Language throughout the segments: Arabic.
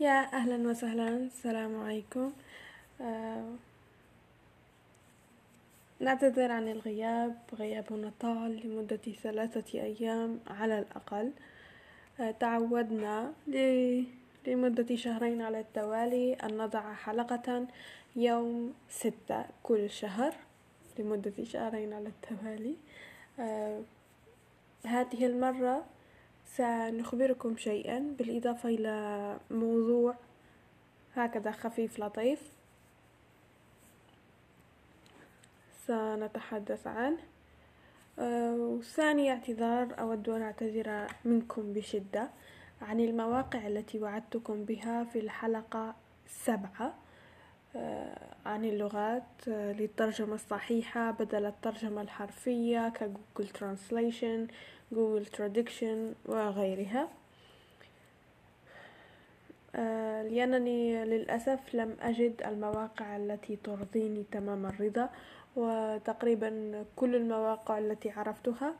يا أهلا وسهلا. السلام عليكم. آه نعتذر عن الغياب. غيابنا طال لمدة ثلاثة أيام على الأقل. آه تعودنا لمدة شهرين على التوالي أن نضع حلقة يوم ستة كل شهر لمدة شهرين على التوالي. آه هذه المرة سنخبركم شيئا بالإضافة إلى موضوع هكذا خفيف لطيف سنتحدث عنه. آه، وثاني اعتذار أود أن أعتذر منكم بشدة عن المواقع التي وعدتكم بها في الحلقة سبعة آه، عن اللغات آه، للترجمة الصحيحة بدل الترجمة الحرفية كجوجل translation جوجل traduction وغيرها. آه، لأنني للأسف لم أجد المواقع التي ترضيني تمام الرضا وتقريبا كل المواقع التي عرفتها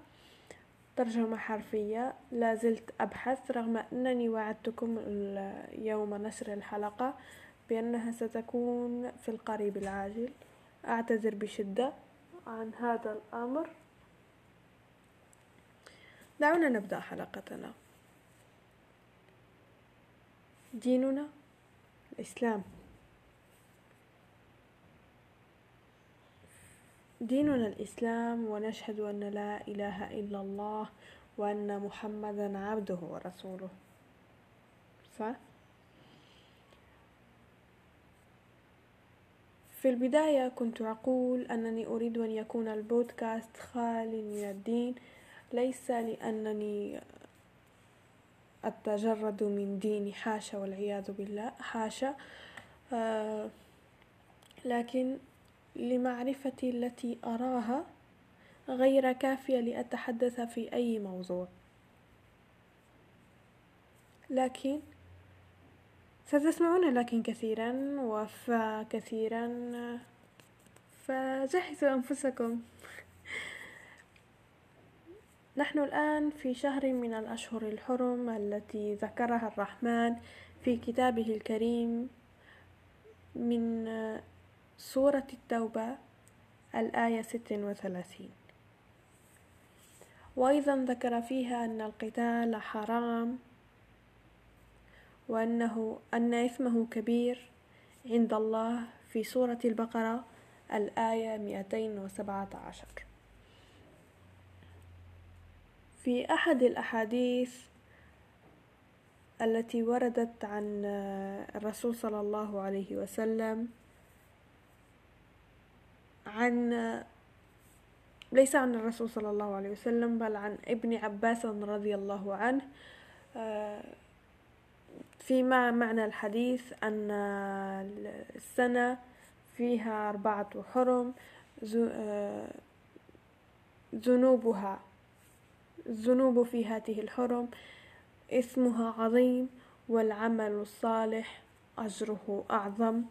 ترجمة حرفية. لا زلت أبحث رغم أنني وعدتكم يوم نشر الحلقة. بأنها ستكون في القريب العاجل. أعتذر بشدة عن هذا الأمر. دعونا نبدأ حلقتنا. ديننا الإسلام. ديننا الإسلام ونشهد أن لا إله إلا الله وأن محمدا عبده ورسوله. صح؟ في البداية كنت أقول أنني أريد أن يكون البودكاست خال من الدين ليس لأنني أتجرد من ديني حاشا والعياذ بالله حاشا. آه لكن لمعرفتي التي أراها غير كافية لأتحدث في أي موضوع. لكن ستسمعون لكن كثيرا وفكثيرا فجهزوا أنفسكم. نحن الآن في شهر من الأشهر الحرم التي ذكرها الرحمن في كتابه الكريم من سورة التوبة الآية ست وثلاثين. وأيضا ذكر فيها أن القتال حرام وأنه أن إثمه كبير عند الله في سورة البقرة الآية 217 في أحد الأحاديث التي وردت عن الرسول صلى الله عليه وسلم عن ليس عن الرسول صلى الله عليه وسلم بل عن ابن عباس رضي الله عنه في معنى الحديث أن السنة فيها أربعة حرم ذنوبها الذنوب في هذه الحرم اسمها عظيم والعمل الصالح أجره أعظم.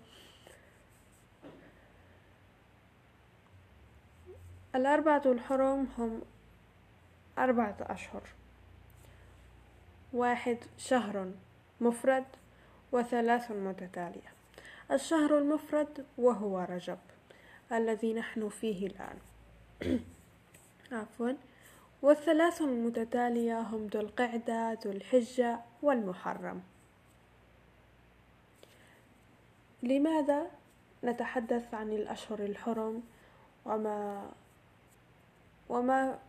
الأربعة الحرم هم أربعة أشهر واحد شهر. مفرد وثلاث متتالية. الشهر المفرد وهو رجب الذي نحن فيه الآن. عفوا. والثلاث المتتالية هم ذو القعدة ذو الحجة والمحرم. لماذا نتحدث عن الأشهر الحرم؟ وما وما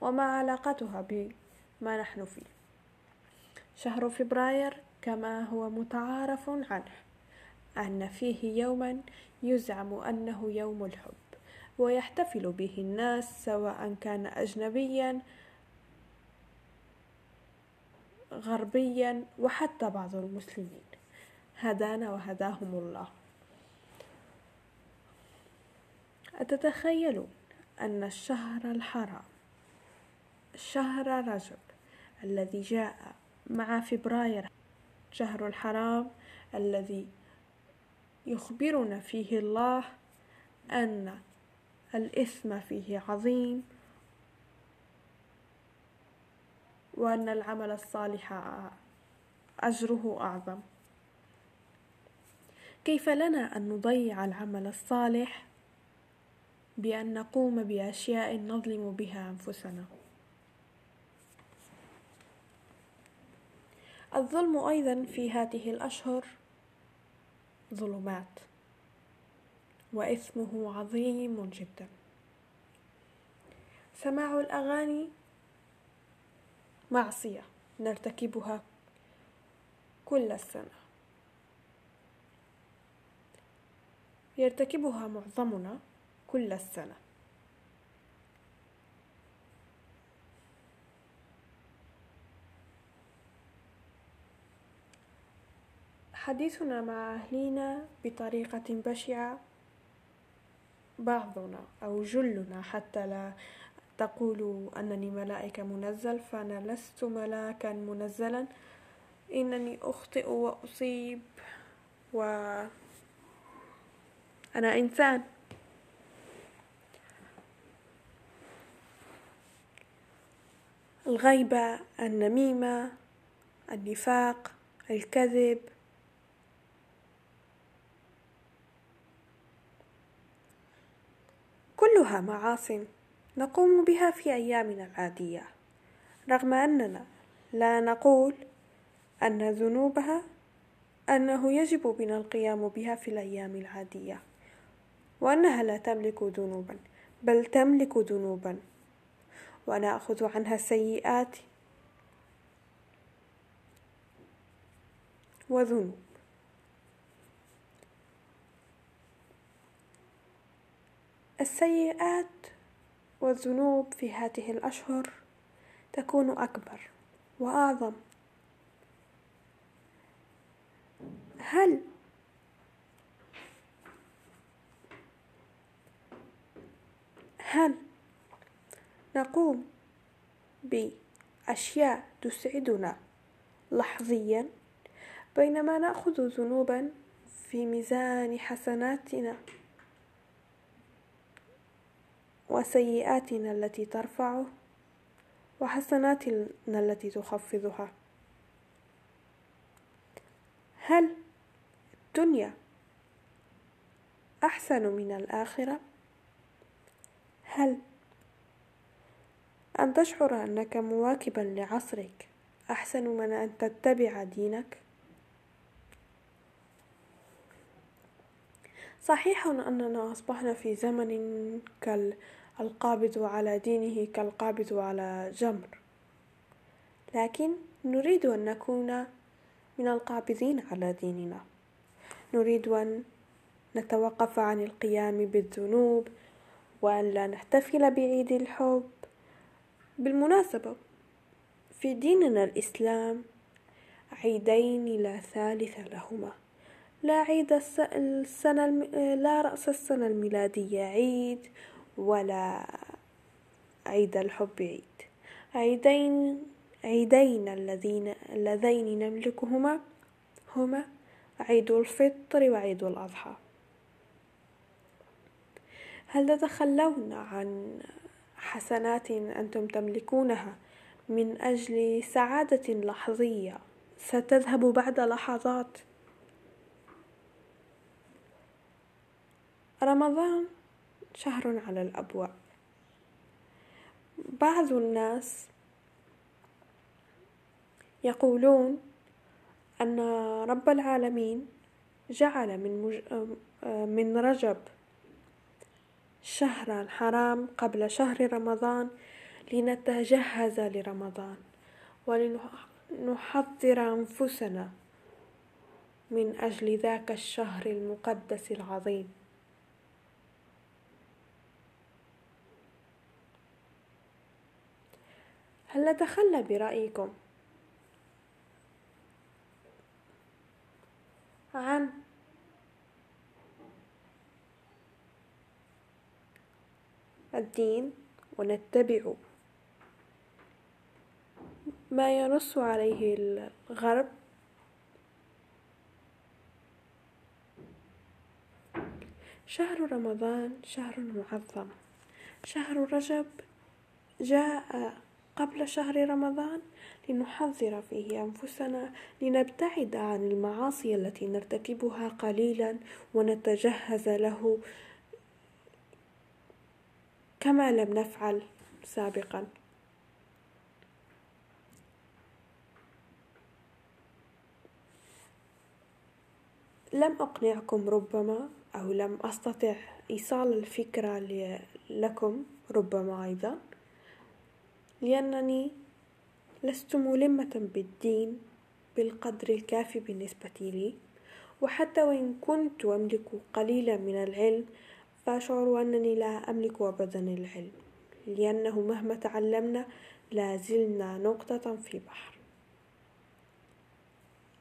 وما علاقتها بما نحن فيه؟ شهر فبراير كما هو متعارف عنه أن فيه يوما يزعم أنه يوم الحب ويحتفل به الناس سواء كان أجنبيا غربيا وحتى بعض المسلمين. هدانا وهداهم الله. أتتخيلون أن الشهر الحرام شهر رجب الذي جاء مع فبراير شهر الحرام الذي يخبرنا فيه الله أن الإثم فيه عظيم وأن العمل الصالح أجره أعظم. كيف لنا أن نضيع العمل الصالح بأن نقوم بأشياء نظلم بها أنفسنا؟ الظلم أيضا في هذه الأشهر ظلمات وإثمه عظيم جدا. سماع الأغاني معصية نرتكبها كل السنة. يرتكبها معظمنا كل السنة. حديثنا مع أهلينا بطريقة بشعة. بعضنا أو جلنا حتى لا تقولوا أنني ملائكة منزل فأنا لست ملاكا منزلا. إنني أخطئ وأصيب و أنا إنسان. الغيبة النميمة النفاق الكذب كلها معاصٍ نقوم بها في أيامنا العادية. رغم أننا لا نقول أن ذنوبها أنه يجب بنا القيام بها في الأيام العادية وأنها لا تملك ذنوبا بل تملك ذنوبا. ونأخذ عنها السيئات وذنوب السيئات والذنوب في هذه الأشهر تكون أكبر وأعظم. هل هل نقوم بأشياء تسعدنا لحظيا بينما نأخذ ذنوبا في ميزان حسناتنا؟ وسيئاتنا التي ترفعه وحسناتنا التي تخفضها. هل الدنيا أحسن من الآخرة؟ هل أن تشعر أنك مواكبا لعصرك أحسن من أن تتبع دينك؟ صحيح أننا أصبحنا في زمن كال القابض على دينه كالقابض على جمر. لكن نريد أن نكون من القابضين على ديننا. نريد أن نتوقف عن القيام بالذنوب وأن لا نحتفل بعيد الحب. بالمناسبة في ديننا الإسلام عيدين لا ثالث لهما. لا عيد السنة لا رأس السنة الميلادية عيد ولا عيد الحب عيد. عيدين عيدين الذين اللذين نملكهما هما عيد الفطر وعيد الأضحى. هل تتخلون عن حسنات أنتم تملكونها من أجل سعادة لحظية؟ ستذهب بعد لحظات. رمضان شهر على الأبواب. بعض الناس يقولون أن رب العالمين جعل من, مج... من رجب شهرا حرام قبل شهر رمضان لنتجهز لرمضان ولنحضر أنفسنا من أجل ذاك الشهر المقدس العظيم. هل نتخلى برأيكم. عن الدين ونتبع ما ينص عليه الغرب. شهر رمضان شهر معظم. شهر رجب جاء قبل شهر رمضان لنحذر فيه أنفسنا لنبتعد عن المعاصي التي نرتكبها قليلا ونتجهز له كما لم نفعل سابقا. لم أقنعكم ربما أو لم أستطع إيصال الفكرة لكم ربما أيضا. لأنني لست ملمة بالدين بالقدر الكافي بالنسبة لي وحتى وإن كنت أملك قليلا من العلم فأشعر أنني لا أملك أبدا العلم لأنه مهما تعلمنا لا زلنا نقطة في بحر.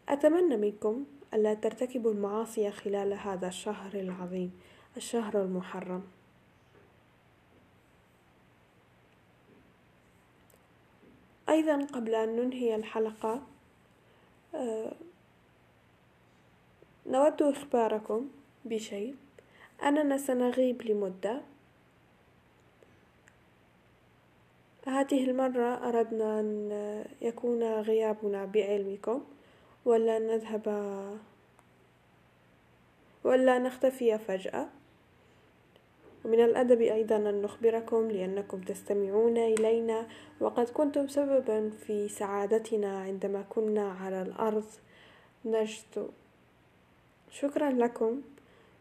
أتمنى منكم ألا ترتكبوا المعاصي خلال هذا الشهر العظيم الشهر المحرم. أيضا قبل أن ننهي الحلقة آه، نود إخباركم بشيء. أننا سنغيب لمدة. هذه المرة أردنا أن يكون غيابنا بعلمكم ولا نذهب ولا نختفي فجأة. ومن الأدب أيضا أن نخبركم لأنكم تستمعون إلينا وقد كنتم سببا في سعادتنا عندما كنا على الأرض. نجد. شكرا لكم.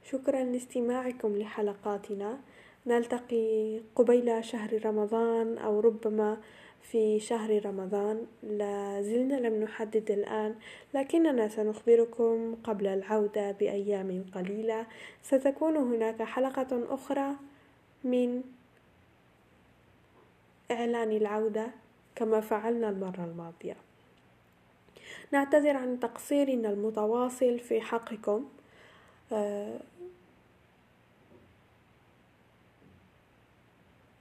شكرا لاستماعكم لحلقاتنا. نلتقي قبيل شهر رمضان أو ربما في شهر رمضان. لا زلنا لم نحدد الآن لكننا سنخبركم قبل العودة بأيام قليلة. ستكون هناك حلقة أخرى من إعلان العودة كما فعلنا المرة الماضية. نعتذر عن تقصيرنا المتواصل في حقكم. آه،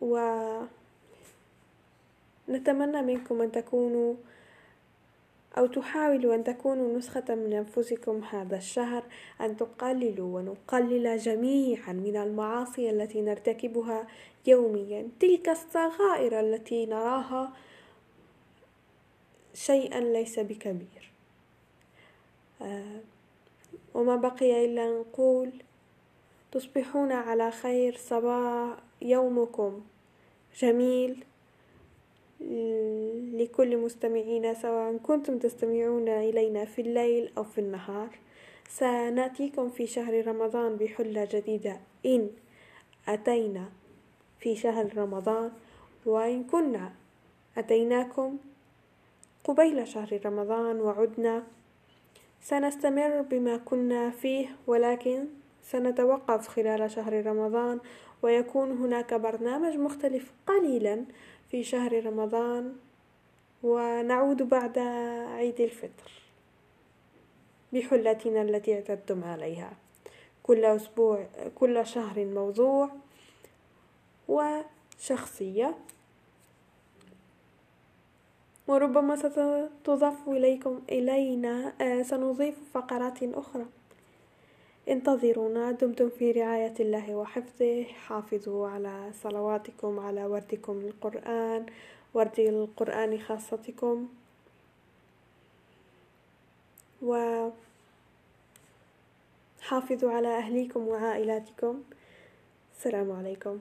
و نتمنى منكم أن تكونوا أو تحاولوا أن تكونوا نسخة من أنفسكم هذا الشهر أن تقللوا ونقلل جميعا من المعاصي التي نرتكبها يوميا. تلك الصغائر التي نراها شيئا ليس بكبير. آه وما بقي إلا نقول تصبحون على خير صباح يومكم جميل. لكل مستمعينا سواء كنتم تستمعون إلينا في الليل أو في النهار. سنأتيكم في شهر رمضان بحلة جديدة. إن أتينا في شهر رمضان وإن كنا أتيناكم قبيل شهر رمضان وعدنا. سنستمر بما كنا فيه ولكن سنتوقف خلال شهر رمضان ويكون هناك برنامج مختلف قليلا في شهر رمضان ونعود بعد عيد الفطر بحلتنا التي اعتدتم عليها. كل أسبوع كل شهر موضوع وشخصية. وربما ستضاف إليكم إلينا آه، سنضيف فقرات أخرى. انتظرونا. دمتم في رعاية الله وحفظه. حافظوا على صلواتكم على وردكم للقرآن ورد القرآن خاصتكم. و حافظوا على أهليكم وعائلاتكم. السلام عليكم.